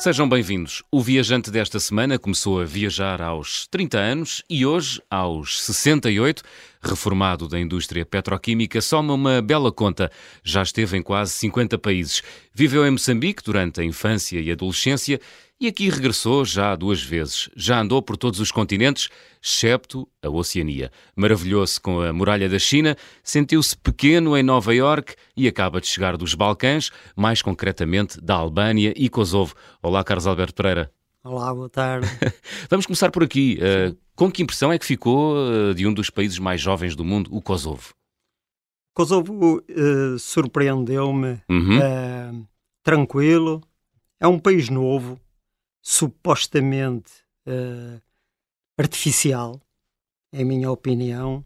Sejam bem-vindos. O viajante desta semana começou a viajar aos 30 anos e hoje, aos 68, reformado da indústria petroquímica, soma uma bela conta. Já esteve em quase 50 países. Viveu em Moçambique durante a infância e adolescência e aqui regressou já duas vezes. Já andou por todos os continentes, excepto a Oceania. Maravilhou-se com a muralha da China, sentiu-se pequeno em Nova York e acaba de chegar dos Balcãs, mais concretamente da Albânia e Kosovo. Olá, Carlos Alberto Pereira. Olá, boa tarde. Vamos começar por aqui. Uh, com que impressão é que ficou uh, de um dos países mais jovens do mundo, o Kosovo? Kosovo uh, surpreendeu-me. Uhum. tranquilo. É um país novo supostamente uh, artificial, em minha opinião.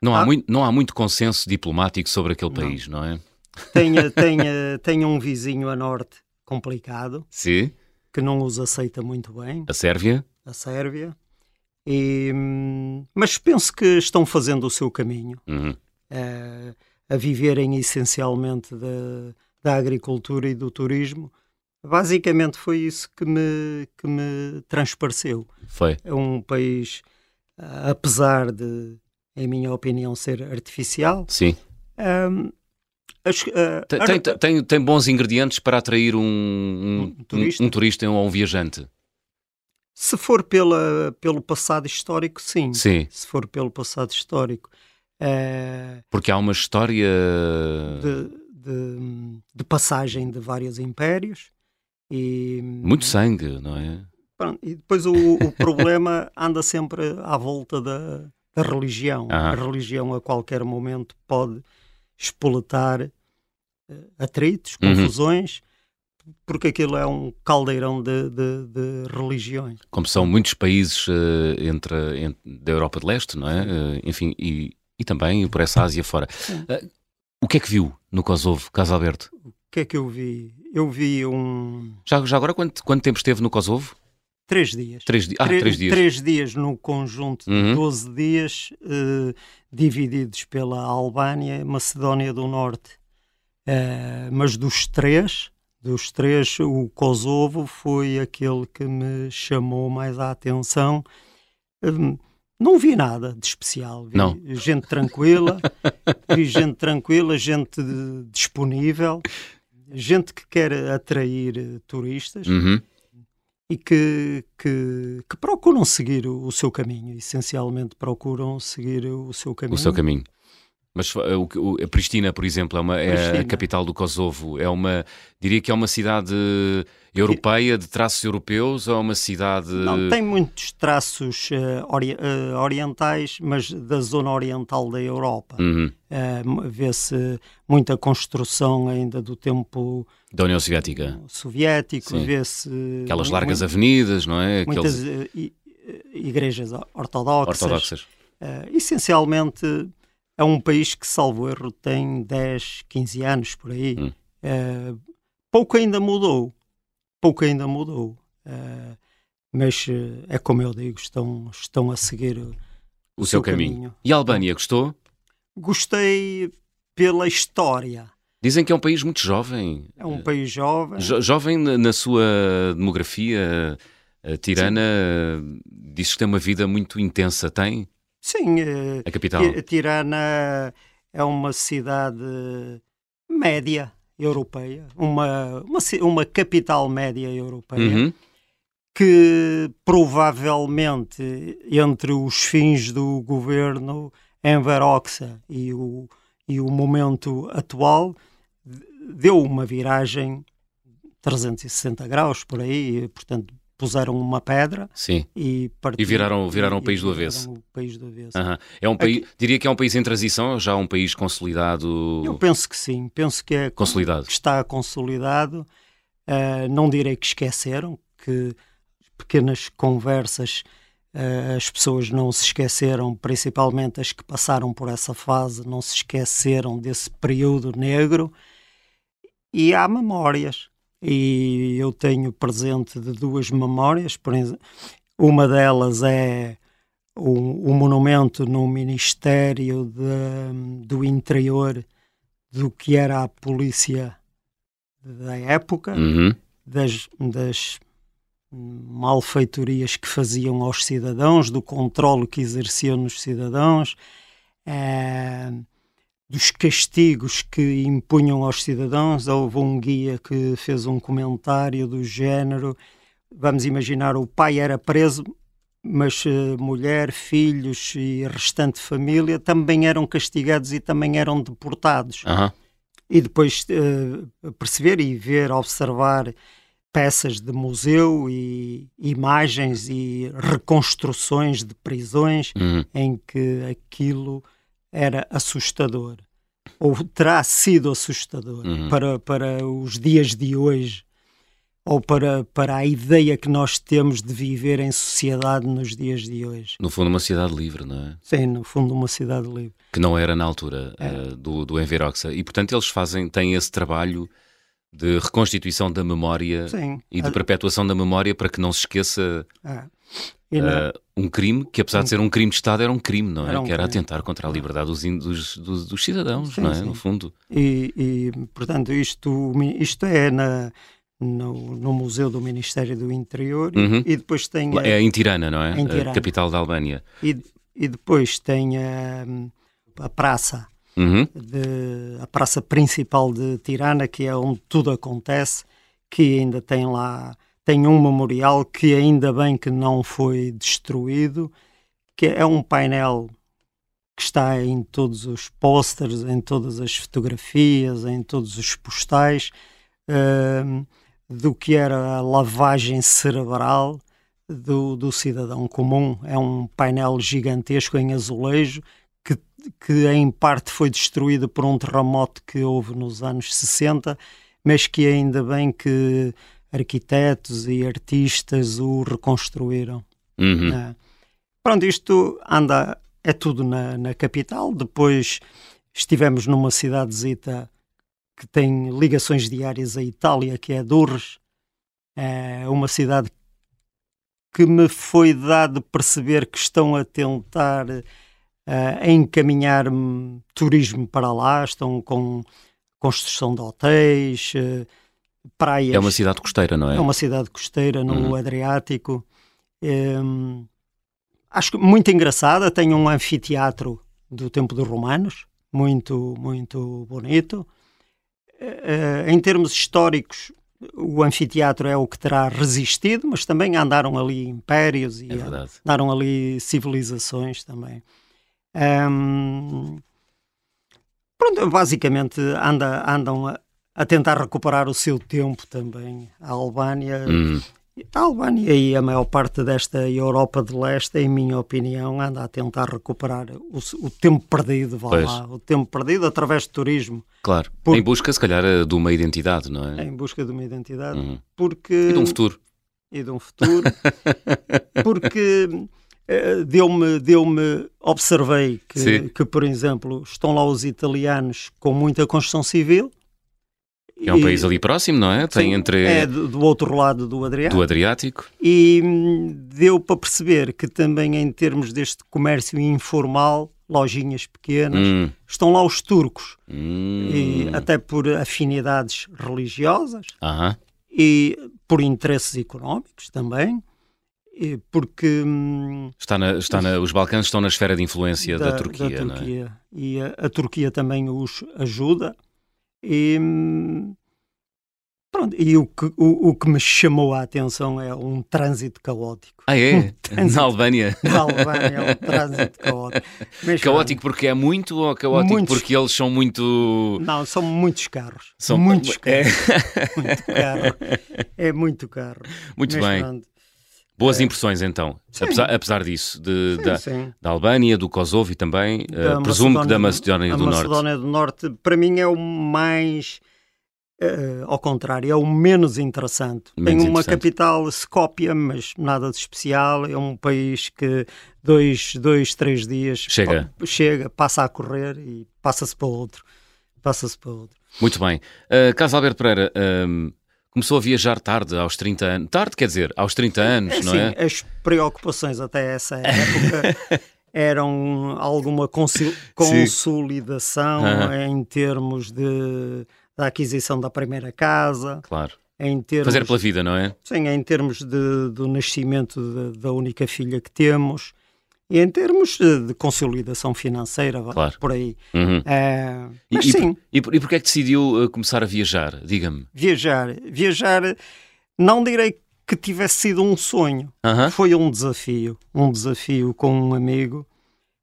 Não há, há, muito, não há muito consenso diplomático sobre aquele não. país, não é? Tem, tem, tem um vizinho a norte complicado. Sim. Que não os aceita muito bem. A Sérvia? A Sérvia. E, hum, mas penso que estão fazendo o seu caminho. Uhum. Uh, a viverem essencialmente da, da agricultura e do turismo Basicamente foi isso que me, que me transpareceu. Foi. É um país, uh, apesar de, em minha opinião, ser artificial. Sim. Um, as, uh, tem, tem, tem, tem, bons ingredientes para atrair um, um, um turista, um, turista ou um viajante? Se for pela, pelo passado histórico, sim. Sim. Se for pelo passado histórico. Uh, Porque há uma história. De, de, de, passagem de vários impérios. E, Muito sangue, não é? Pronto, e depois o, o problema anda sempre à volta da, da religião. Ah. A religião a qualquer momento pode espoletar uh, atritos, uhum. confusões, uhum. porque aquilo é um caldeirão de, de, de religiões. Como são muitos países uh, entre, entre, da Europa de Leste, não é? Uh, enfim, e, e também por essa Ásia fora. o que é que viu no Kosovo, Caso Alberto? O que é que eu vi? Eu vi um. Já, já agora, quanto, quanto tempo esteve no Kosovo? Três dias. Três, di ah, três dias. Três dias no conjunto de uhum. 12 dias, uh, divididos pela Albânia Macedónia do Norte. Uh, mas dos três, dos três, o Kosovo foi aquele que me chamou mais a atenção. Uh, não vi nada de especial. Vi não. gente tranquila, vi gente tranquila, gente disponível gente que quer atrair eh, turistas uhum. e que, que, que, procuram seguir o, o, seu caminho, essencialmente procuram seguir o seu caminho. O seu caminho. Mas eh, o, o, a Pristina, por exemplo, é, uma, é a capital do Kosovo. É uma, diria que é uma cidade europeia, de traços europeus, ou é uma cidade... Não, tem muitos traços uh, ori uh, orientais, mas da zona oriental da Europa. Uhum. Uh, Vê-se muita construção ainda do tempo... Da União Soviética. Soviético, vê-se... Aquelas largas muito, avenidas, não é? Muitas Aqueles... igrejas ortodoxas. Ortodoxas. essencialmente é um país que, salvo erro, tem 10, 15 anos por aí. Hum. Uh, pouco ainda mudou. Pouco ainda mudou. Uh, mas uh, é como eu digo, estão, estão a seguir o, o seu, caminho. caminho. E a Albânia, gostou? Gostei pela história. Dizem que é um país muito jovem. É um país jovem. Jo jovem na, na, sua demografia. A Tirana Sim. diz que tem uma vida muito intensa. Tem? Sim, eh, a capital. Tirana é uma cidade média europeia, uma, uma, uma capital média europeia. Uhum. Que provavelmente entre os fins do governo Enver Hoxha e o, e o momento atual deu uma viragem 360 graus por aí, portanto puseram uma pedra Sim. e, e viraram, viraram o país do avesso. O país do avesso. É um país, Aqui, diria que é um país em transição já um país consolidado? Eu penso que sim, penso que é consolidado. Que está consolidado. Uh, não direi que esqueceram, que pequenas conversas uh, as pessoas não se esqueceram, principalmente as que passaram por essa fase, não se esqueceram desse período negro. E há memórias e eu tenho presente de duas memórias. Uma delas é o, o monumento no Ministério de, do Interior do que era a polícia da época, uhum. das, das malfeitorias que faziam aos cidadãos, do controle que exerciam nos cidadãos, é, dos castigos que impunham aos cidadãos. Houve um guia que fez um comentário do género: vamos imaginar, o pai era preso, mas uh, mulher, filhos e restante família também eram castigados e também eram deportados. Uhum. E depois uh, perceber e ver, observar peças de museu e imagens e reconstruções de prisões uhum. em que aquilo era assustador ou terá sido assustador uhum. para, para os dias de hoje ou para, para a ideia que nós temos de viver em sociedade nos dias de hoje. No fundo, uma cidade livre, não é? Sim, no fundo, uma cidade livre. Que não era na altura é. do, do Enveroxa. E, portanto, eles fazem, têm esse trabalho de reconstituição da memória Sim. e de perpetuação da memória para que não se esqueça é. Uh, um crime que, apesar de ser um crime de Estado, era um crime, não é? Era um que era crime. atentar contra a liberdade dos, dos, dos, dos cidadãos, Sim, não é? sim. No fundo. E, e, portanto, isto, isto é na, no, no Museu do Ministério do Interior Uhum. e depois tem. a- É em Tirana, não é? Em A Tirana. capital da Albânia. e, e depois tem a, a praça. Uhum. de, a praça principal de Tirana, que é onde tudo acontece, que ainda tem lá tem um memorial que ainda bem que não foi destruído, que é um painel que está em todos os pósteres, em todas as fotografias, em todos os postais, hum, do que era a lavagem cerebral do, do cidadão comum. É um painel gigantesco em azulejo que, que em parte foi destruído por um terremoto que houve nos anos 60, mas que ainda bem que arquitetos e artistas o reconstruíram. Uhum. né? Pronto, isto anda, é tudo na, na capital. Depois estivemos numa cidadezita que tem ligações diárias à Itália, que é Durres. É uma cidade que me foi dado perceber que estão a tentar eh, a encaminhar turismo para lá, estão com construção de hotéis, eh, praias. É uma cidade costeira, não é? É uma cidade costeira no Uhum. Adriático. Hum, acho que muito engraçada. Tem um anfiteatro do tempo dos romanos, muito, muito bonito. Eh, em termos históricos, o anfiteatro é o que terá resistido, mas também andaram ali impérios e É andaram ali civilizações também. Hum, pronto, basicamente anda, andam a, tentar recuperar o seu tempo também. A Albânia, Hum. a Albânia e a maior parte desta Europa de Leste, em minha opinião, anda a tentar recuperar o, o tempo perdido, vá Pois. lá, o tempo perdido através de turismo, Claro. Por- Em busca, se calhar, de uma identidade, não é? em busca de uma identidade, Uhum. porque E de um futuro. e de um futuro, porque eh, deu-me, deu-me, observei Sim. que, que, por exemplo, estão lá os italianos com muita construção civil. É um país ali próximo, não é? Tem sim, entre É do, outro lado do Adriático. do Adriático. E hum, deu para perceber que também em termos deste comércio informal, lojinhas pequenas, Hum. estão lá os turcos. Hum. E até por afinidades religiosas Aham. e por interesses económicos também. E porque hum, Está na, está na, os Balcãs estão na esfera de influência da, Turquia, não é? Turquia. E a, a Turquia também os ajuda. E, pronto, e o, que, o, o que me chamou a atenção é um trânsito caótico. Ah, é? Trânsito. Na Albânia. Na Albânia é um trânsito caótico. Mas, Caótico porque é muito ou caótico Muitos. porque eles são muito. Não, são muitos carros. São muitos É. carros. Muito carro. É muito carro. Muito Mas bem. pronto. Boas impressões então. Apesar, apesar disso, de- Sim, da, sim. da Albânia, do Kosovo e também, eh, Da presumo que da Macedónia a do Norte. Macedónia do Norte, para mim, é o mais. eh, ao contrário, é o menos interessante. Menos Tem uma interessante. capital, Skopje, mas nada de especial. É um país que dois, dois três dias Chega. chega, passa a correr e passa-se para outro. Passa-se para outro. Muito bem. Uh, Carlos Alberto Pereira ehm, começou a viajar tarde, aos 30 anos. Tarde, quer dizer, aos 30 anos, É não assim, é? as preocupações até essa época eram alguma consolidação Aham. em termos de, da aquisição da primeira casa, Claro. em termos, Fazer pela vida, não é? Sim, em termos de, do nascimento de, da única filha que temos e em termos de, consolidação financeira, claro. por aí. Uhum. É, mas e, sim. E, e, e porquê é que decidiu uh, começar a viajar? Diga-me. Viajar. Viajar, não direi que tivesse sido um sonho. Uhum. Foi um desafio. Um desafio com um amigo,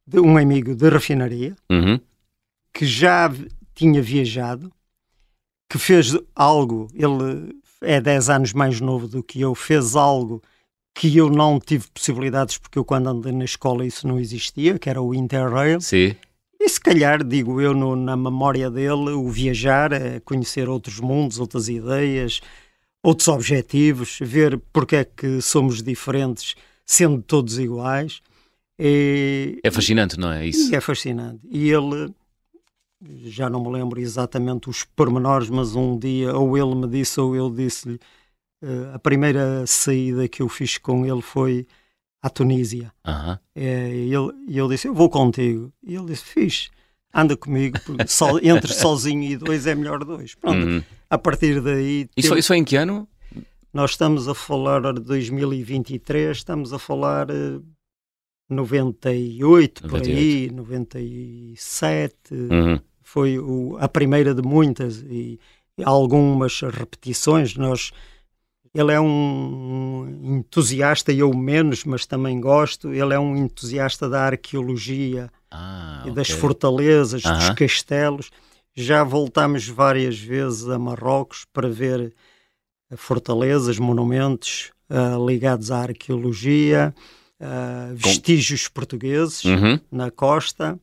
de, um amigo de refinaria, uhum. que já tinha viajado, que fez algo, ele é 10 anos mais novo do que eu, fez algo que eu não tive possibilidades porque eu quando andei na escola isso não existia, que era o Interrail. Sim. E se calhar, digo eu, no, na memória dele, o viajar, é conhecer outros mundos, outras ideias, outros objetivos, ver porque é que somos diferentes, sendo todos iguais. E, é fascinante, não é isso? É fascinante. E ele, já não me lembro exatamente os pormenores, mas um dia ou ele me disse ou eu disse-lhe a primeira saída que eu fiz com ele foi à Tunísia. Uhum. É, e ele, ele disse: Eu vou contigo. E ele disse: Fiz, anda comigo, so, entre sozinho e dois é melhor dois. Pronto, uhum. a partir daí. Isso, teve... isso foi em que ano? Nós estamos a falar de 2023, estamos a falar uh, 98, 98, por aí, 97. Uhum. Foi o, a primeira de muitas e, e algumas repetições. Nós ele é um entusiasta, e eu menos, mas também gosto. Ele é um entusiasta da arqueologia ah, e das fortalezas, uh -huh. dos castelos. Já voltamos várias vezes a Marrocos para ver fortalezas, monumentos uh, ligados à arqueologia, uh, vestígios Com... portugueses uh -huh. na costa.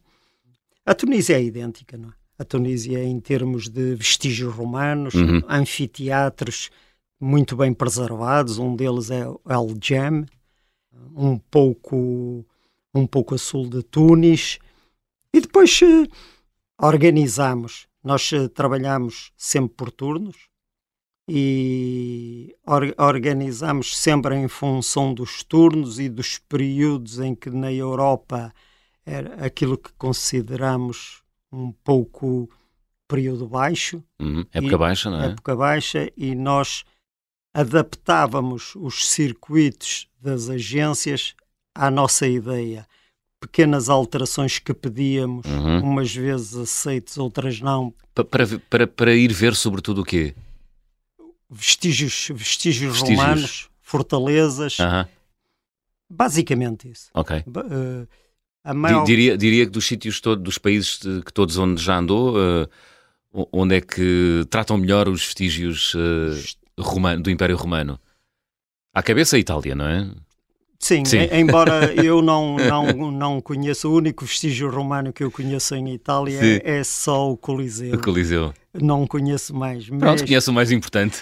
A Tunísia é idêntica, não é? A Tunísia, em termos de vestígios romanos, -huh. anfiteatros muito bem preservados. Um deles é El Jam, um pouco, um pouco a sul de Tunis. E depois uh, organizamos. Nós uh, trabalhamos sempre por turnos e or organizamos sempre em função dos turnos e dos períodos em que na Europa era aquilo que consideramos um pouco período baixo. Uhum. Época e, baixa, não é? Época baixa e nós adaptávamos os circuitos das agências à nossa ideia. Pequenas alterações que pedíamos, uhum. umas vezes aceites, outras não. Para, para, para ir ver sobretudo o quê? Vestígios, vestígios, vestígios. romanos, fortalezas. Uhum. Basicamente isso. Ok. Uh, maior... diria, diria que dos sítios todos, dos países que todos onde já andou, uh, onde é que tratam melhor os vestígios uh, romano, do Império Romano. À cabeça a Itália, não é? Sim, Sim. embora eu não, não, não conheça, o único vestígio romano que eu conheço em Itália Sim. é só o Coliseu. O Coliseu. Não conheço mais. Mas... Pronto, conheço o mais importante.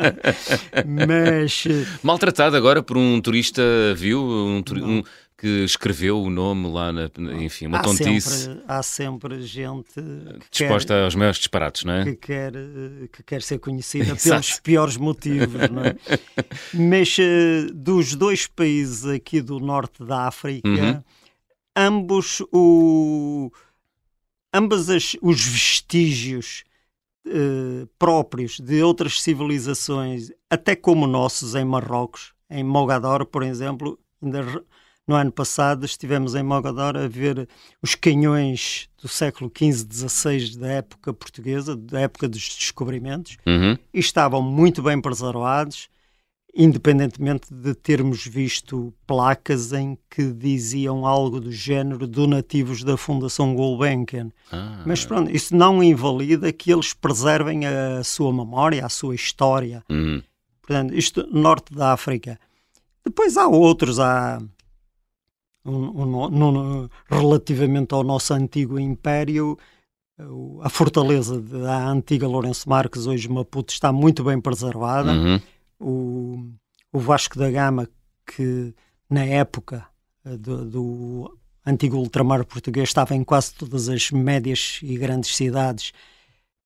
mas. Maltratado agora por um turista, viu? Um, um, que escreveu o nome lá, na, enfim, uma há tontice. Sempre, há sempre gente disposta quer, aos maiores disparates, não é? Que quer, que quer ser conhecida pelos piores motivos, não é? Mas uh, dos dois países aqui do norte da África, uhum. ambos o, ambas as, os vestígios uh, próprios de outras civilizações, até como nossos em Marrocos, em Mogador, por exemplo, ainda no ano passado estivemos em Mogador a ver os canhões do século XV, XVI da época portuguesa, da época dos descobrimentos, uhum. e estavam muito bem preservados, independentemente de termos visto placas em que diziam algo do género donativos da Fundação Gulbenkian. Ah. Mas pronto, isso não invalida que eles preservem a sua memória, a sua história. Uhum. Portanto, isto norte da África. Depois há outros, há um, um, relativamente ao nosso antigo império, a fortaleza da antiga Lourenço Marques, hoje Maputo, está muito bem preservada. Uhum. O, o, Vasco da Gama, que na época eh, do, do antigo ultramar português estava em quase todas as médias e grandes cidades,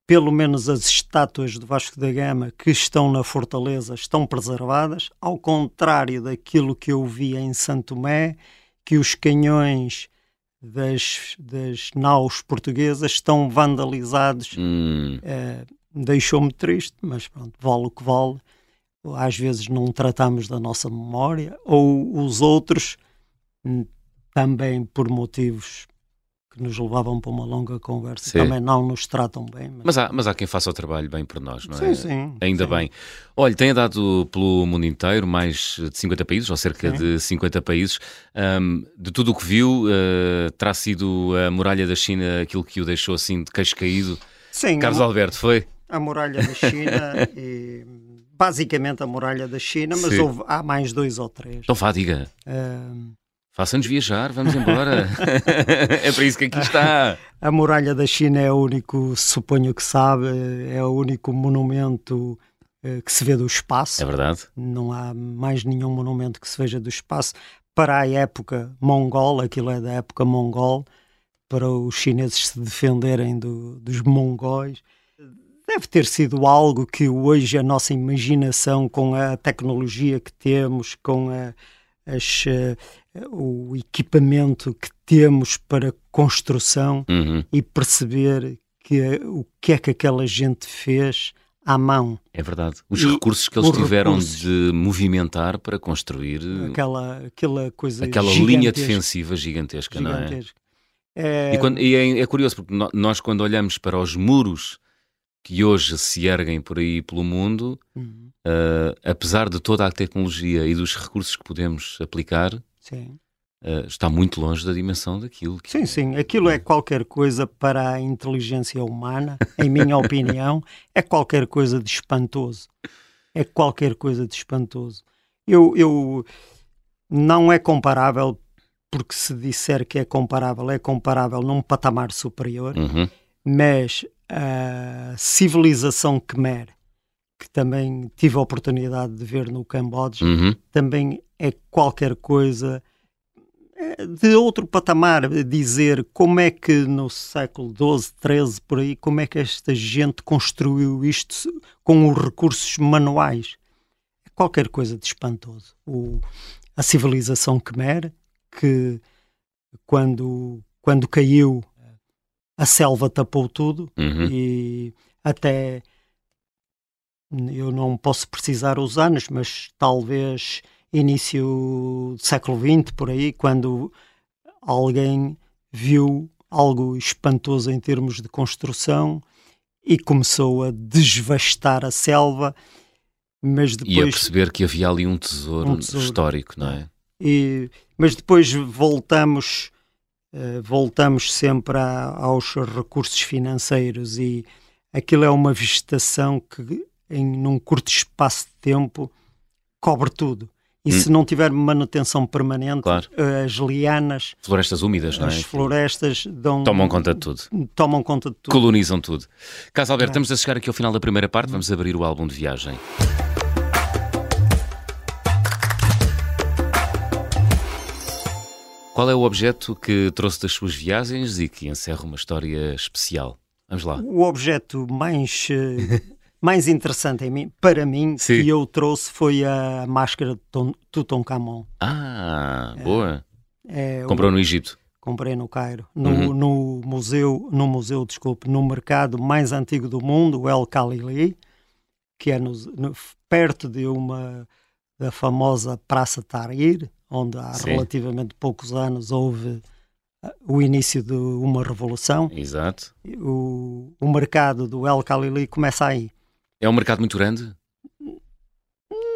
pelo menos as estátuas do Vasco da Gama que estão na fortaleza estão preservadas, ao contrário daquilo que eu vi em Santo Tomé que os canhões das, das naus portuguesas estão vandalizados hum. uh, deixou-me triste, mas pronto, vale o que vale. Às vezes não tratamos da nossa memória, ou os outros, hum, também por motivos que nos levavam para uma longa conversa, sim. também não nos tratam bem. Mas... Mas, há, mas há quem faça o trabalho bem por nós, não é? Sim, sim. Ainda sim. bem. Olha, tem andado pelo mundo inteiro, mais de 50 países, ou cerca sim. de 50 países. Um, de tudo o que viu, uh, terá sido a muralha da China aquilo que o deixou assim de queixo caído? Sim. Carlos. Alberto, foi? A muralha da China e basicamente a muralha da China, mas houve, há mais dois ou três. Então vá, diga. Uh, Faça-nos viajar, vamos embora. é para isso que aqui está. A muralha da China é o único, suponho que sabe, é o único monumento eh, que se vê do espaço. É verdade. Não há mais nenhum monumento que se veja do espaço. Para a época mongol, aquilo é da época mongol, para os chineses se defenderem do, dos mongóis. Deve ter sido algo que hoje a nossa imaginação, com a tecnologia que temos, com a, as, uh, o equipamento que temos para construção uhum. e perceber que, o que é que aquela gente fez à mão. É verdade. Os e recursos que eles tiveram recursos, de movimentar para construir aquela, aquela coisa aquela linha defensiva gigantesca, gigantesca. não é? é... E, quando, e é, é, curioso porque nós quando olhamos para os muros que hoje se erguem por aí pelo mundo, uhum. Uh, apesar de toda a tecnologia e dos recursos que podemos aplicar, uh, está muito longe da dimensão daquilo. Que sim, sim. Aquilo é qualquer coisa para a inteligência humana, em minha opinião, é qualquer coisa de espantoso. É qualquer coisa de espantoso. Eu, eu não é comparável, porque se disser que é comparável, é comparável num patamar superior, uhum. mas a civilização Khmer, que também tive a oportunidade de ver no Camboja, uhum. também é qualquer coisa é, de outro patamar. Dizer como é que no século XII, XIII, por aí, como é que esta gente construiu isto com os recursos manuais. É qualquer coisa de espantoso. O, a civilização Khmer, que quando, quando caiu a selva tapou tudo uhum. e até eu não posso precisar os anos, mas talvez início do século XX, por aí, quando alguém viu algo espantoso em termos de construção e começou a desvastar a selva, mas depois... E a perceber que havia ali um tesouro, um tesouro histórico, não é? E, mas depois voltamos eh, voltamos sempre a, aos recursos financeiros e aquilo é uma vegetação que em num curto espaço de tempo cobre tudo. E hum. se não tiver manutenção permanente, claro. As lianas. Florestas úmidas, não é? As florestas dão, tomam conta de tudo. Tomam conta de tudo. Colonizam tudo. Caso Alberto, é. estamos a chegar aqui ao final da primeira parte, vamos abrir o álbum de viagem. Qual é o objeto que trouxe das suas viagens e que encerra uma história especial? Vamos lá. O objeto mais, eh, mais interessante em mim, para mim Sim. que eu trouxe foi a máscara de Tutankhamon. Ah, boa. É, Comprou o, no Egito? Comprei no Cairo, no, uhum. no, museu, no museu, desculpe, no mercado mais antigo do mundo, o El Khalili, que é no, no, perto de uma da famosa Praça Tahrir, onde há Sim. relativamente poucos anos houve uh, o início de uma revolução. Exato. O, o mercado do El Khalili começa aí. É um mercado muito grande?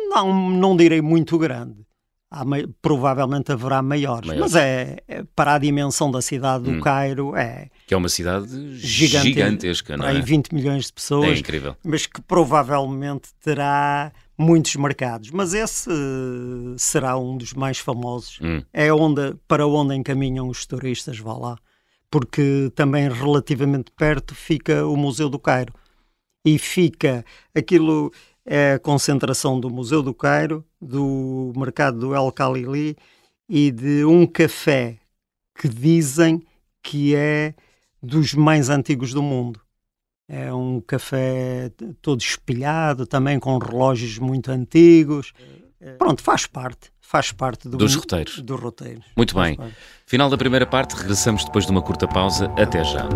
Não, não direi muito grande. Há, provavelmente haverá maiores, Maior. mas é, é, para a dimensão da cidade do hum. Cairo é que é uma cidade gigante, gigantesca, não é? Aí 20 milhões de pessoas, é incrível. mas que provavelmente terá muitos mercados, mas esse uh, será um dos mais famosos. Hum. É onde, para onde encaminham os turistas, vá lá. Porque também relativamente perto fica o Museu do Cairo. E fica aquilo é a concentração do Museu do Cairo, do mercado do El Khalili e de um café que dizem que é dos mais antigos do mundo. É um café todo espelhado, também com relógios muito antigos. Pronto, faz parte. Faz parte do, dos roteiros. Do roteiro. Muito bem. Parte. Final da primeira parte, regressamos depois de uma curta pausa. Até já.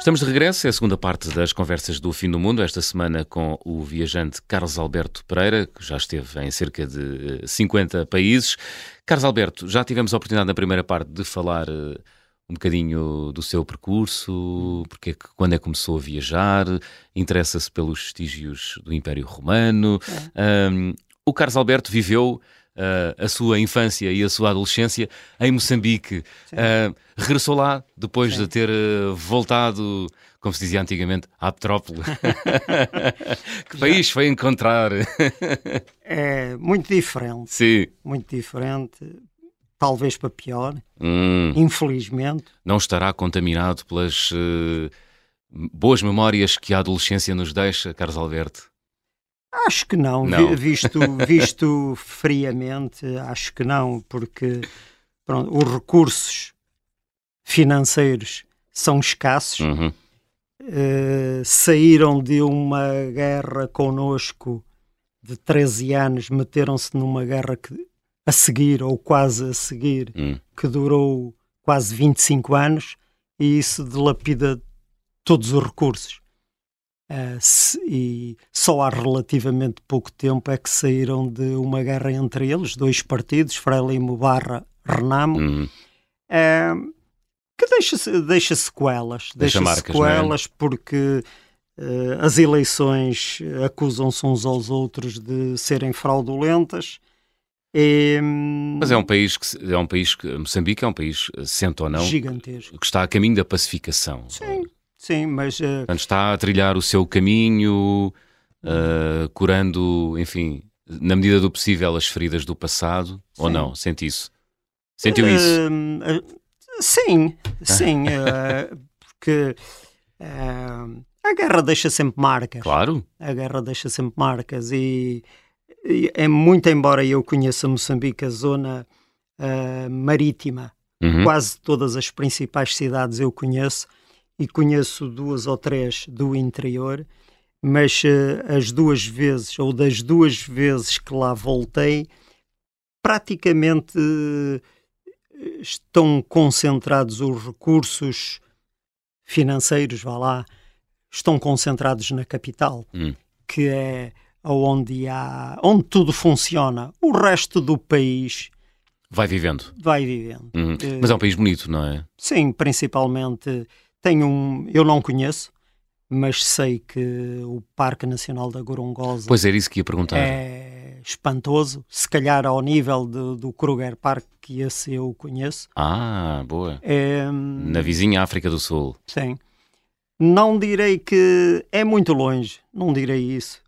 Estamos de regresso, é a segunda parte das conversas do Fim do Mundo, esta semana com o viajante Carlos Alberto Pereira, que já esteve em cerca de 50 eh, países. Carlos Alberto, já tivemos a oportunidade na primeira parte de falar uh, um bocadinho do seu percurso, porque é que, quando é que começou a viajar, interessa-se pelos vestígios do Império Romano. É. Um, o Carlos Alberto viveu a sua infância e a sua adolescência em Moçambique. Uh, regressou lá depois Sim. de ter uh, voltado, como se dizia antigamente, à Petrópole. que país foi encontrar? é muito diferente. Sim. Muito diferente. Talvez para pior, hum. infelizmente. Não estará contaminado pelas boas memórias que a adolescência nos deixa, Carlos Alberto? Acho que não, não. visto, visto friamente, acho que não, porque pronto, os recursos financeiros são escassos. Uhum. Uh, saíram de uma guerra connosco de 13 anos, meteram-se numa guerra que, a seguir, ou quase a seguir, uhum. que durou quase 25 anos, e isso dilapida todos os recursos. Uh, se, e só há relativamente pouco tempo é que saíram de uma guerra entre eles, dois partidos, Frelimo barra Renamo, uhum. uh, que deixa, deixa sequelas. Deixa, deixa marcas, é? sequelas é? porque uh, as eleições acusam-se uns aos outros de serem fraudulentas. E, Mas é um país que é um país que Moçambique é um país, sente ou não, gigantesco, que está a caminho da pacificação. Sim, Sim, mas. Uh... Portanto, está a trilhar o seu caminho, uh, curando, enfim, na medida do possível, as feridas do passado, sim. ou não? Sente isso? Sentiu isso? Uh, sim, sim, porque a guerra deixa sempre marcas. Claro. A guerra deixa sempre marcas e, e é muito embora eu conheça Moçambique, a zona marítima, uhum. quase todas as principais cidades eu conheço e conheço duas ou três do interior, mas uh, as duas vezes, ou das duas vezes que lá voltei, praticamente uh, estão concentrados os recursos financeiros, vá lá, estão concentrados na capital, hum. que é onde há, onde tudo funciona. O resto do país vai vivendo. Vai vivendo. Hum. Mas é um país bonito, não é? Sim, principalmente tem um, eu não conheço, mas sei que o Parque Nacional da Gorongosa. Pois era isso que ia perguntar. É espantoso, se calhar ao nível de, do Kruger Park, que esse eu conheço. Ah, boa. É, Na vizinha África do Sul. Sim. Não direi que é muito longe, não direi isso.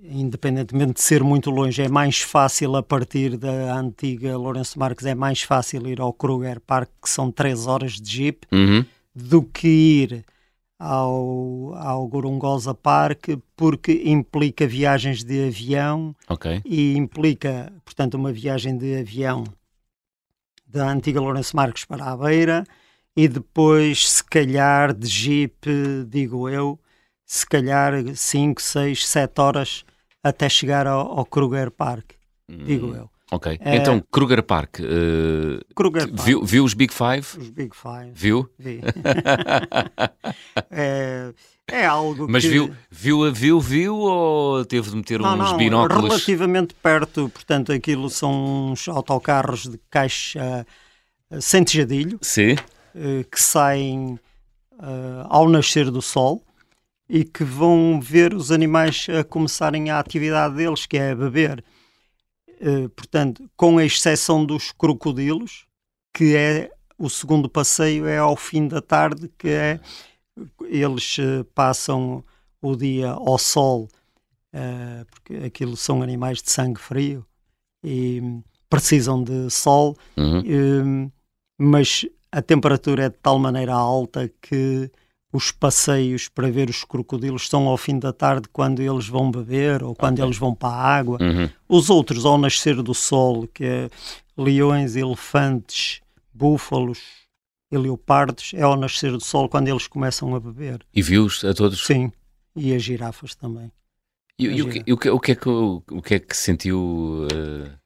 Independentemente de ser muito longe, é mais fácil a partir da antiga Lourenço Marques, é mais fácil ir ao Kruger Park, que são 3 horas de jeep. Uhum do que ir ao, ao Gorongosa Park porque implica viagens de avião okay. e implica, portanto, uma viagem de avião da antiga Lourenço Marques para a Beira e depois, se calhar, de jeep, digo eu, se calhar 5, 6, 7 horas até chegar ao, ao Kruger Park, hum. digo eu. Ok. É... Então, Kruger Park. Uh... Kruger Park. Viu, viu, os Big Five? Os Big Five. Viu? Vi. é, é algo Mas que... viu, viu, viu, viu ou teve de meter não, uns não, binóculos? relativamente perto. Portanto, aquilo são uns autocarros de caixa sem tejadilho. Sim. Uh, que saem uh, ao nascer do sol e que vão ver os animais a começarem a atividade deles, que é beber. Eh, portanto, com a exceção dos crocodilos, que é o segundo passeio é ao fim da tarde, que é eles uh, passam o dia ao sol, uh, porque aquilo são animais de sangue frio e precisam de sol, uhum. mas a temperatura é de tal maneira alta que os passeios para ver os crocodilos são ao fim da tarde quando eles vão beber ou quando okay. eles vão para a água. Uhum. Os outros ao nascer do sol, que é leões, elefantes, búfalos e leopardos, é ao nascer do sol quando eles começam a beber. E viu-os a todos? Sim, e as girafas também. E, e o, que, o, que, o, que, é que, o, que é que sentiu? Uh...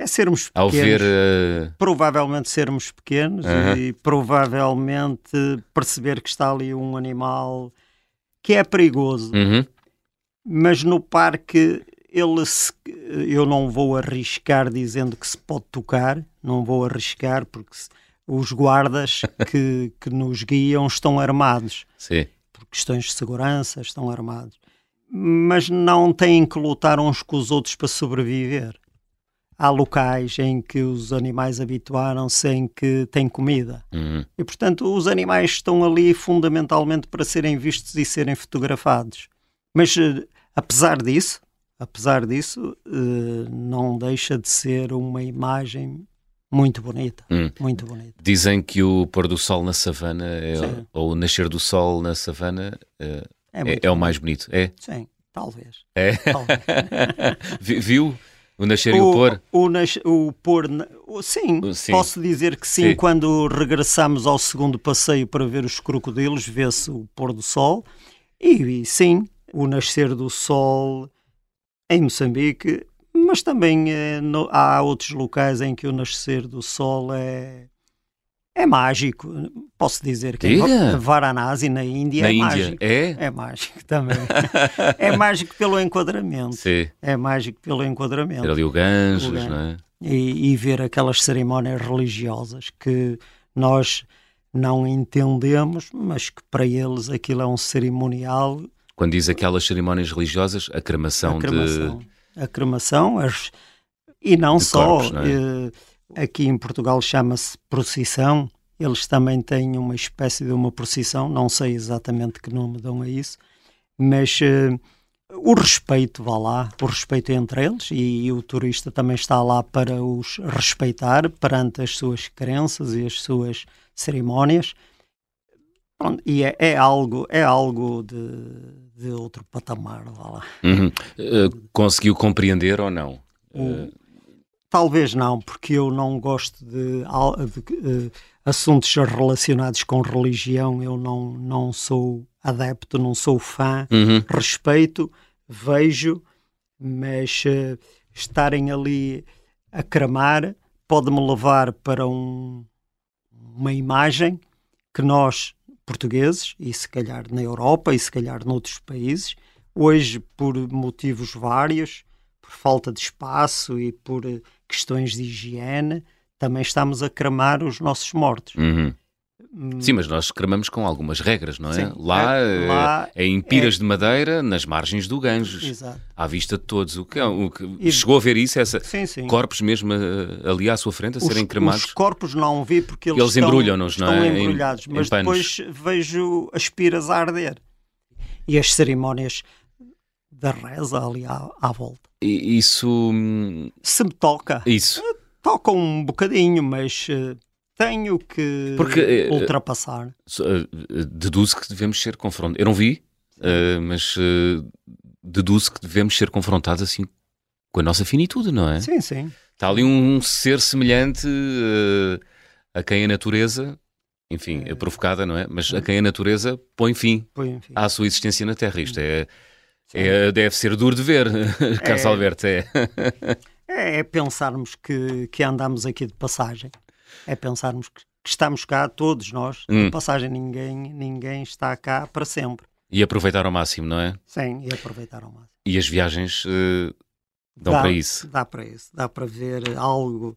É sermos pequenos. Ao ver. Uh... Provavelmente sermos pequenos e provavelmente perceber que está ali um animal que é perigoso. Uhum. Mas no parque ele se, eu não vou arriscar dizendo que se pode tocar, não vou arriscar porque se, os guardas que, que nos guiam estão armados. Sim. Por questões de segurança, estão armados. Mas não têm que lutar uns com os outros para sobreviver há locais em que os animais habituaram-se em que têm comida. Uhum. E, portanto, os animais estão ali fundamentalmente para serem vistos e serem fotografados. Mas, uh, apesar disso, apesar disso, uh, não deixa de ser uma imagem muito bonita, hum. muito bonita. Dizem que o pôr do sol na savana é, ou o nascer do sol na savana uh, é, é, é o mais bonito. É? Sim, talvez. É? Talvez. Viu? O nascer o, e o pôr? O, nas, o pôr, sim, sim, posso dizer que sim, sim. Quando regressamos ao segundo passeio para ver os crocodilos, vê-se o pôr do sol. E, e, sim, o nascer do sol em Moçambique, mas também eh, no, há outros locais em que o nascer do sol é é mágico, posso dizer que Diga. Varanasi na Índia na é Índia. mágico. É? É mágico também. é mágico pelo enquadramento. Sim. É mágico pelo enquadramento. Ver ali o Ganges, o não é? E, e, ver aquelas cerimónias religiosas que nós não entendemos, mas que para eles aquilo é um cerimonial. Quando diz aquelas cerimónias religiosas, a cremação, a cremação de. A cremação, as... e não de só. Corpos, não é? eh, Aqui em Portugal chama-se procissão. Eles também têm uma espécie de uma procissão, não sei exatamente que nome dão a isso, mas uh, o respeito, vá lá, o respeito entre eles e, e, o turista também está lá para os respeitar perante as suas crenças e as suas cerimónias. E é, é algo, é algo de, de, outro patamar, vá lá. Uhum. Uh, conseguiu compreender ou não? Uh Talvez não, porque eu não gosto de, de, de, uh, assuntos relacionados com religião. Eu não, não sou adepto, não sou fã. Uhum. Respeito, vejo, mas uh, estarem ali a cramar pode-me levar para um, uma imagem que nós, portugueses, e se calhar na Europa e se calhar noutros países, hoje, por motivos vários, por falta de espaço e por uh, questões de higiene, também estamos a cramar os nossos mortos. Uhum. Sim, mas nós cramamos com algumas regras, não é? Sim, lá, é, lá é em piras é... de madeira, nas margens do Ganges, Exato. à vista de todos. O que, é, o que e... chegou a ver isso, essa sim, sim. corpos mesmo eh, ali à sua frente a os, serem cremados? Os corpos não vi porque eles, eles embrulham-nos, não é? Estão embrulhados, em, mas em depois vejo as piras a arder e as cerimónias da reza ali à, à volta. Isso. Hum, Se me toca. Isso. Toca um bocadinho, mas uh, tenho que Porque, uh, ultrapassar. Deduzo que devemos ser confrontados. Eu não vi, mas deduzo que devemos ser confrontados assim com a nossa finitude, não é? Sim, sim. Está ali um ser semelhante a quem a natureza enfim, é provocada, não é? Mas a quem a natureza põe fim, põe fim. à sua existência na Terra. Isto é, é, deve ser duro de ver, Carlos é, Alberto. É. é. é pensarmos que, que andamos aqui de passagem. É pensarmos que, que estamos cá, todos nós, hum. de passagem. Ninguém, ninguém está cá para sempre. E aproveitar ao máximo, não é? Sim, e aproveitar ao máximo. E as viagens uh, dão dá, para isso? Dá para isso. Dá para ver algo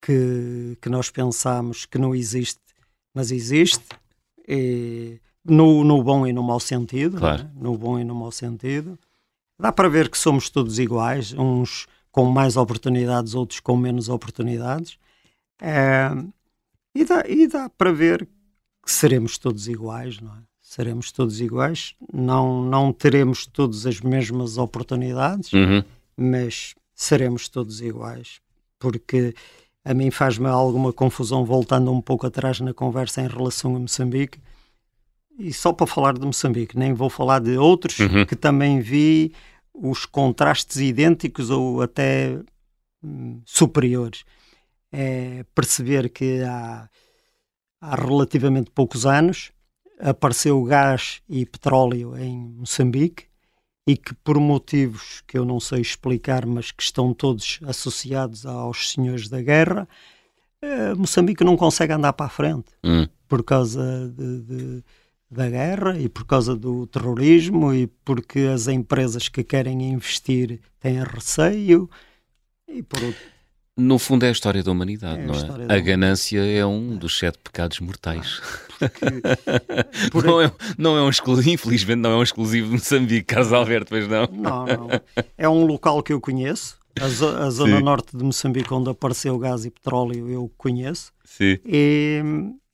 que, que nós pensamos que não existe, mas existe. E no, no bom e no mau sentido, claro. né? no bom e no mau sentido. Dá para ver que somos todos iguais, uns com mais oportunidades, outros com menos oportunidades. É, e, dá, e dá para ver que seremos todos iguais, não é? Seremos todos iguais, não, não teremos todas as mesmas oportunidades, uhum. mas seremos todos iguais, porque a mim faz-me alguma confusão, voltando um pouco atrás na conversa em relação a Moçambique, e só para falar de Moçambique, nem vou falar de outros uhum. que também vi os contrastes idênticos ou até hum, superiores. É perceber que há, há relativamente poucos anos apareceu gás e petróleo em Moçambique e que por motivos que eu não sei explicar, mas que estão todos associados aos senhores da guerra, eh, Moçambique não consegue andar para a frente Hum. por causa de, de- da guerra e por causa do terrorismo e porque as empresas que querem investir têm receio e por outro No fundo é a história da humanidade, É não é? da A ganância é um dos sete pecados mortais. que por Não, é, não é um exclusivo, infelizmente não é um exclusivo de Moçambique, Carlos Alberto, pois não. Não, não. É um local que eu conheço. A, zo- a zona Sim. norte de Moçambique, onde apareceu gás e petróleo, eu conheço. Sim. E,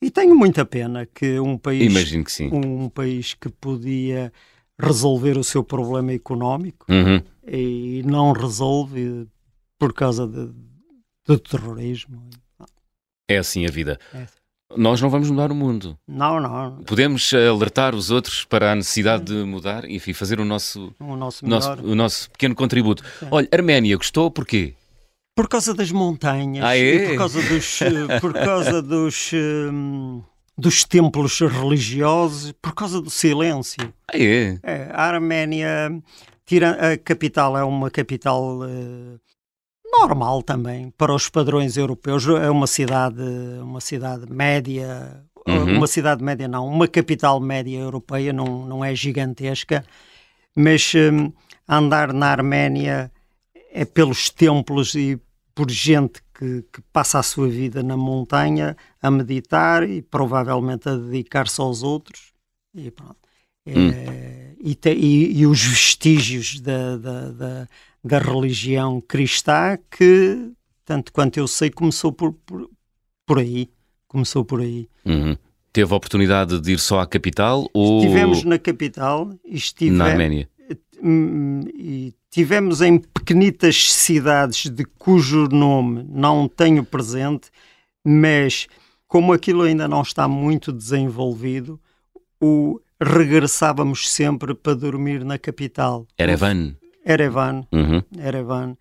e tenho muita pena que um país, Imagino que sim. um país que podia resolver o seu problema económico Uhum. e não resolve por causa de- do terrorismo. É assim a vida. É. Nós não vamos mudar o mundo. Não, não. Podemos eh, alertar os outros para a necessidade de mudar e enfim, fazer o nosso, O nosso o nosso, o nosso pequeno contributo. Sim. Olha, Arménia, gostou porquê? Por causa das montanhas Ah, e é? por causa dos, eh, por causa dos, hum, dos templos religiosos, por causa do silêncio. Ah, é? É, a Arménia, tira, a capital é uma capital eh, normal também para os padrões europeus. É uma cidade, uma cidade média, Uhum. uma cidade média não, uma capital média europeia, não, não é gigantesca, mas hum, andar na Arménia é pelos templos e por gente que, que passa a sua vida na montanha a meditar e provavelmente a dedicar-se aos outros. E pronto. É, Hum. e, te- e- e os vestígios da, da, da, da religião cristã que, tanto quanto eu sei, começou por, por, por aí. Começou por aí. Uhum. Teve a oportunidade de ir só à capital ou Estivemos na capital e na estivemos, Arménia? Hum, e tivemos em pequenitas cidades de cujo nome não tenho presente, mas como aquilo ainda não está muito desenvolvido, o regressávamos sempre para dormir na capital. Erevan. Erevan, Uhum. Erevan.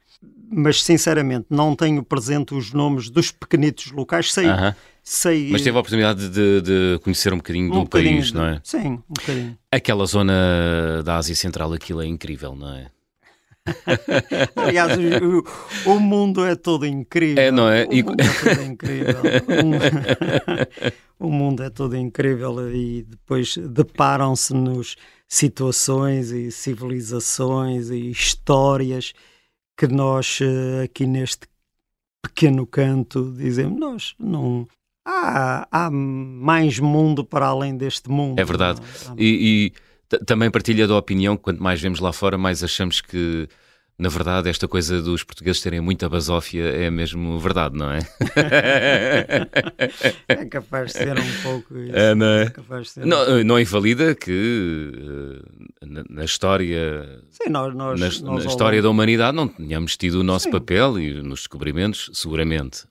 Mas sinceramente não tenho presente os nomes dos pequenitos locais. Sei, Aham. sei Mas teve a oportunidade de, de conhecer um bocadinho do bocadinho país, de- não é? Sim, um bocadinho. Aquela zona da Ásia Central, aquilo é incrível, não é? Aliás, o, o mundo é todo incrível. É, não é? O E- mundo é todo incrível. O mu- o mundo é todo incrível e depois deparam-se-nos situações e civilizações e histórias que nós eh, aqui neste pequeno canto dizemos, nós não... Há, há mais mundo para além deste mundo. É verdade. Há- E, e também partilha da opinião que quanto mais vemos lá fora, mais achamos que, na verdade, esta coisa dos portugueses terem muita basófia é mesmo verdade, não é? É capaz de ser um pouco isso. É, não é? É de ser Não, não invalida que eh, na, na história, Sim, nós, nós, na, nós na história da humanidade não tenhamos tido o nosso Sim. papel e nos descobrimentos, seguramente.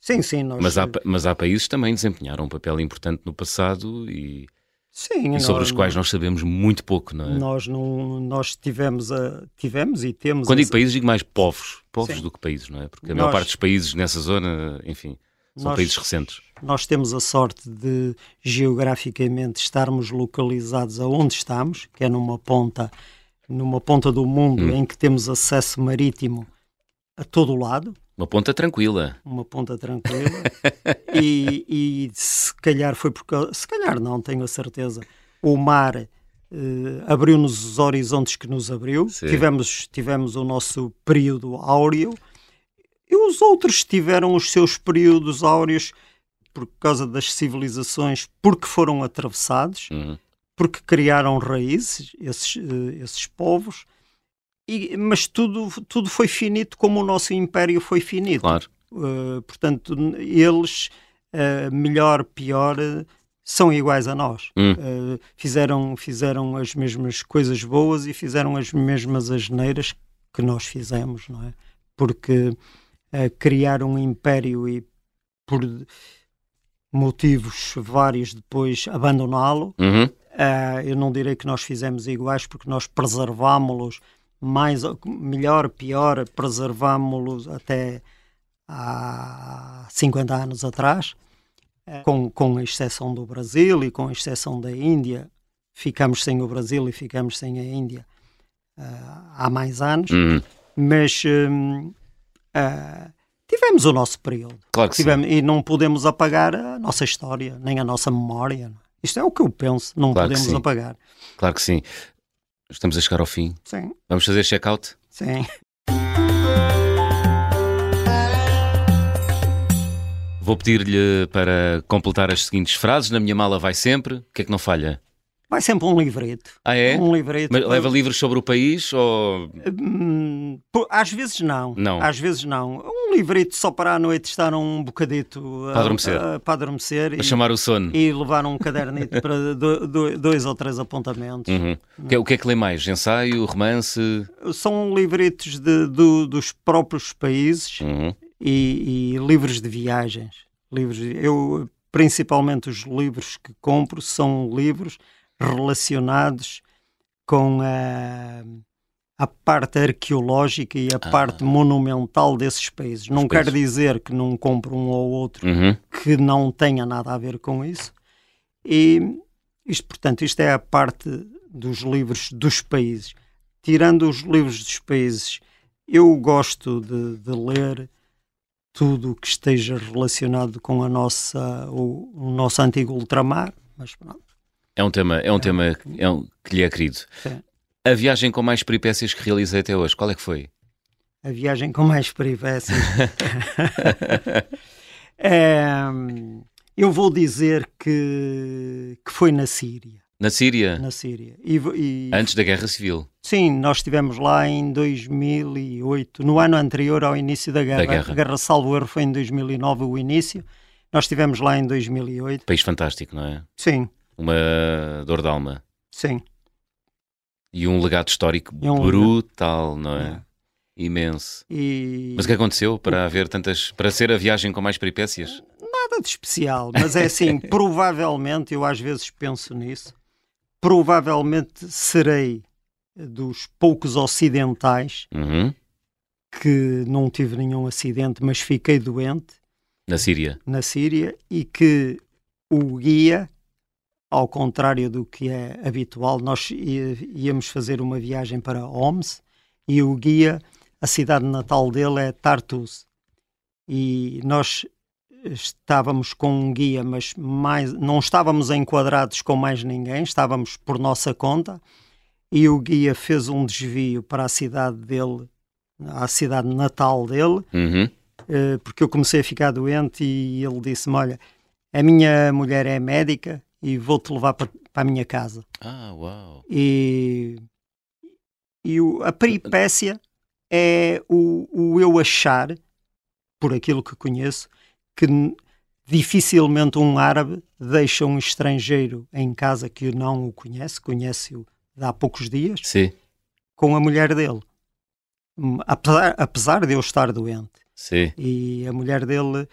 Sim, sim, nós... Mas há, mas há países que também desempenharam um papel importante no passado e, sim, e sobre nós- os quais nós sabemos muito pouco, não é? Nós, não, nós tivemos, a, tivemos e temos... Quando digo países, digo mais povos. Povos Sim. do que países, não é? Porque a maior Nós- parte dos países nessa zona, enfim, são Nós- países recentes. Nós temos a sorte de, geograficamente, estarmos localizados aonde estamos, que é numa ponta, numa ponta do mundo Hum. em que temos acesso marítimo a todo o lado, Uma ponta tranquila. uma ponta tranquila, e, e se calhar foi porque, se calhar não, tenho a certeza, o mar eh, abriu-nos os horizontes que nos abriu, Sim. tivemos, tivemos o nosso período áureo, e os outros tiveram os seus períodos áureos por causa das civilizações, porque foram atravessados, Uhum. porque criaram raízes, esses, eh, esses povos, e, mas tudo, tudo foi finito como o nosso império foi finito. Claro. Uh, portanto, eles, uh, melhor, pior, uh, são iguais a nós. Hum. Uh, fizeram, fizeram as mesmas coisas boas e fizeram as mesmas asneiras que nós fizemos, não é? Porque criar um império e por motivos vários depois abandoná-lo, Uhum. Uh, eu não direi que nós fizemos iguais porque nós preservámos-los mais, melhor, pior, preservámos-los até há 50 anos atrás, uh, com, com exceção do Brasil e com exceção da Índia. Ficamos sem o Brasil e ficamos sem a Índia. há mais anos, uhum. mas uh, tivemos o nosso período. Claro que tivemos, sim. E não podemos apagar a nossa história, nem a nossa memória. Isto é o que eu penso, não claro podemos apagar. Claro que sim. Estamos a chegar ao fim. Sim. Vamos fazer check-out? Sim. Vou pedir-lhe para completar as seguintes frases. Na minha mala vai sempre. O que é que não falha? Vai sempre um livrete. Ah, é? Um livrete. Mas leva livros sobre o país ou. Hum, às vezes não. Não. Às vezes não. Um livrete só para à noite estar um bocadito. Para adormecer. Uh, para adormecer. Para e, chamar o sono. E levar um cadernito para do, do, dois ou três apontamentos. Uhum. O que é que lê mais? Ensaio, romance? São livretos de, do, dos próprios países uhum. e, e livros de viagens. Livros, eu, principalmente os livros que compro são livros relacionados com a, a parte arqueológica e a ah. parte monumental desses países. Os não países. quer dizer que não compro um ou outro uhum. que não tenha nada a ver com isso. E isto, portanto, isto é a parte dos livros dos países. Tirando os livros dos países, eu gosto de, de ler tudo que esteja relacionado com a nossa, o, o nosso antigo ultramar, mas pronto. É um tema, é um é. tema é um, que lhe é querido. Sim. A viagem com mais peripécias que realizei até hoje, qual é que foi? A viagem com mais peripécias. é, eu vou dizer que, que foi na Síria. Na Síria? Na Síria. E, e, Antes da Guerra Civil? Sim, nós estivemos lá em 2008, no ano anterior ao início da guerra. Da guerra. A Guerra Salvo Erro foi em 2009 o início. Nós estivemos lá em 2008. País fantástico, não é? Sim uma dor de alma. Sim. E um legado histórico um brutal, legado. não é? é? Imenso. E... Mas o que aconteceu para haver tantas. para ser a viagem com mais peripécias? Nada de especial, mas é assim, provavelmente, eu às vezes penso nisso, provavelmente serei dos poucos ocidentais uhum. que não tive nenhum acidente, mas fiquei doente. Na Síria. Na Síria, e que o guia ao contrário do que é habitual, nós íamos fazer uma viagem para Homs e o guia, a cidade natal dele é Tartus. E nós estávamos com um guia, mas mais, não estávamos enquadrados com mais ninguém, estávamos por nossa conta. E o guia fez um desvio para a cidade dele, a cidade natal dele, uhum. Eh, porque eu comecei a ficar doente e ele disse-me: Olha, a minha mulher é médica e vou-te levar para, para, a minha casa. Ah, uau! E, e a peripécia é o, o eu achar, por aquilo que conheço, que dificilmente um árabe deixa um estrangeiro em casa que não o conhece, conhece-o há poucos dias, Sim. com a mulher dele. Apesar, apesar de eu estar doente. Sim. E a mulher dele,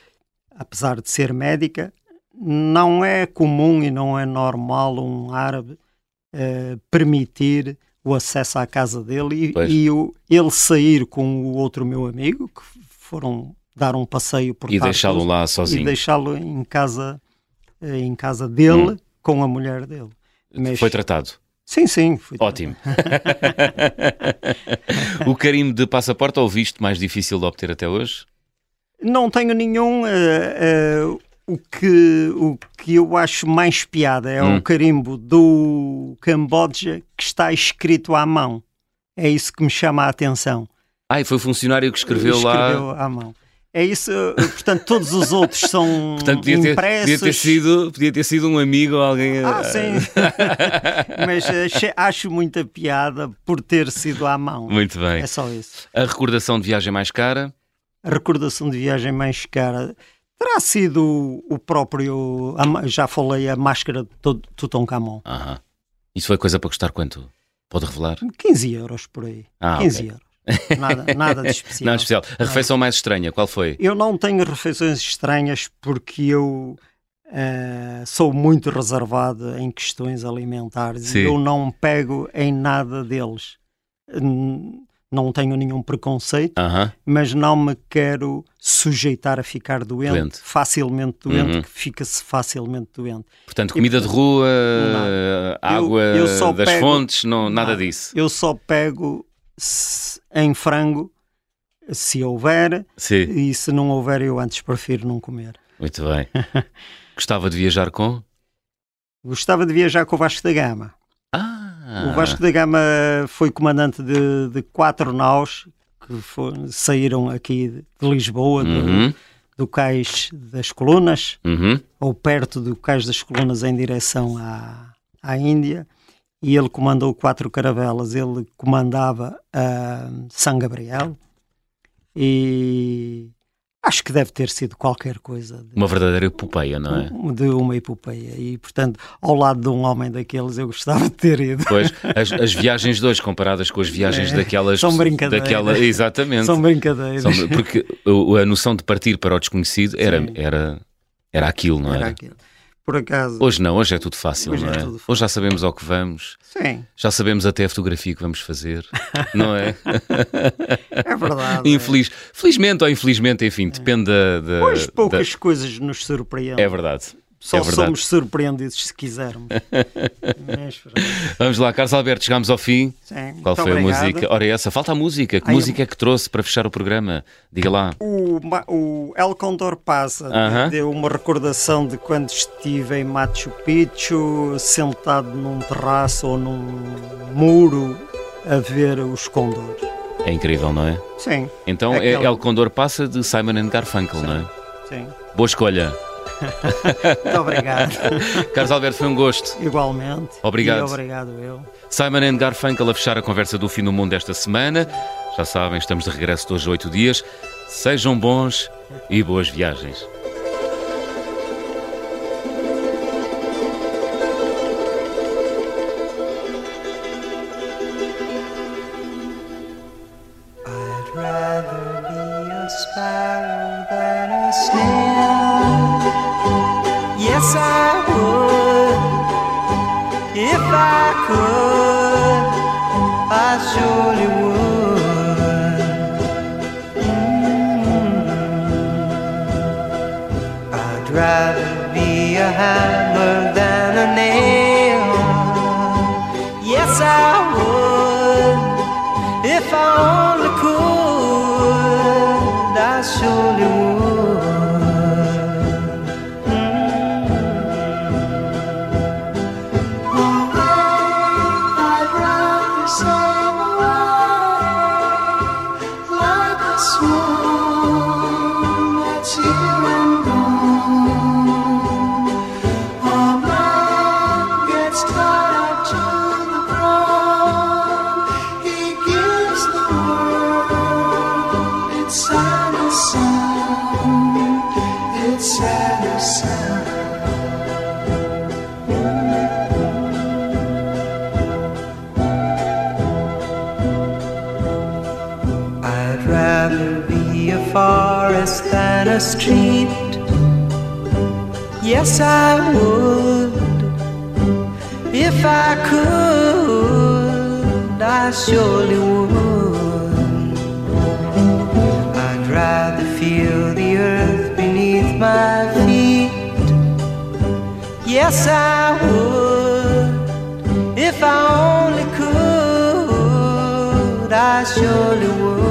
apesar de ser médica, não é comum e não é normal um árabe uh, permitir o acesso à casa dele e, e o, ele sair com o outro meu amigo, que foram dar um passeio por E deixá-lo lá sozinho. E deixá-lo em casa, eh, em casa dele, hum. com a mulher dele. Mas... Foi tratado? Sim, sim. Ótimo. o carimbo de passaporte ou visto mais difícil de obter até hoje? Não tenho nenhum. Uh, uh, o que, o que eu acho mais piada é hum. o carimbo do Camboja que está escrito à mão. É isso que me chama a atenção. Ah, e foi o funcionário que escreveu, escreveu lá. à mão. É isso, portanto, todos os outros são portanto, podia ter, impressos. Podia ter, sido, podia ter sido um amigo ou alguém. Ah, sim. Mas acho muita piada por ter sido à mão. Muito bem. É só isso. A recordação de viagem mais cara? A recordação de viagem mais cara Terá sido o próprio, já falei, a máscara de Tutankhamon. Aham. Isso foi coisa para custar quanto? Pode revelar? 15 euros por aí. Ah, 15 okay. euros. Nada, nada de especial. Nada especial. A refeição mais estranha, qual foi? Eu não tenho refeições estranhas porque eu uh, sou muito reservado em questões alimentares. Sim. Eu não pego em nada deles. Não tenho nenhum preconceito, Aham. mas não me quero sujeitar a ficar doente, Doente. facilmente doente, Uhum. que fica-se facilmente doente. Portanto, comida de rua, água eu só das pego- fontes, não, nada Nada. disso. Eu só pego se- em frango se houver, Sim, e se não houver, eu antes prefiro não comer. muito bem. Gostava de viajar com? Gostava de viajar com o Vasco da Gama. Ah, O Vasco da Gama foi comandante de, de quatro naus que saíram aqui de de Lisboa, do- Uhum, do, cais das Colunas, uhum. ou perto do cais das Colunas em direção à, à Índia, e ele comandou quatro caravelas. Ele comandava a São Gabriel e acho que deve ter sido qualquer coisa de, Uma verdadeira epopeia, não é? de uma epopeia. E, portanto, ao lado de um homem daqueles, eu gostava de ter ido. Pois, as, as viagens de hoje comparadas com as viagens É, daquelas... são brincadeiras. Daquela, exatamente. São brincadeiras. São- porque a noção de partir para o desconhecido era, Sim. era, era aquilo, não Era era? aquilo. Por acaso, Hoje não, hoje é tudo fácil, Hoje não é é? fácil. Hoje já sabemos ao que vamos, sim, já sabemos até a fotografia que vamos fazer, não é? é verdade. Infeliz, felizmente ou infelizmente, enfim, depende da. da- Hoje poucas da- coisas nos surpreendem. É verdade. Só é somos surpreendidos se quisermos. Pronto. Vamos lá, Carlos Alberto, chegámos ao fim. Sim, Qual foi obrigado. a música? Ora, essa, falta a música. Que Ai, música é que trouxe para fechar o programa? Diga lá. O, o El Condor Passa Aham. deu uma recordação de quando estive em Machu Picchu, sentado num terraço ou num muro a ver os condores. É incrível, não é? Sim, Então é Aquela- El Condor Passa de Simon and Garfunkel, não é? sim. Boa escolha. Muito obrigado. Carlos Alberto, foi um gosto. Igualmente. Obrigado. E obrigado eu. Simon and Garfunkel a fechar a conversa do fim do mundo desta semana. Já sabem, estamos de regresso de hoje a oito dias. Sejam bons e boas viagens. Rather be a forest than a street. Yes, I would. If I could, I surely would. I'd rather feel the earth beneath my feet. Yes, I would. If I only could, I surely would.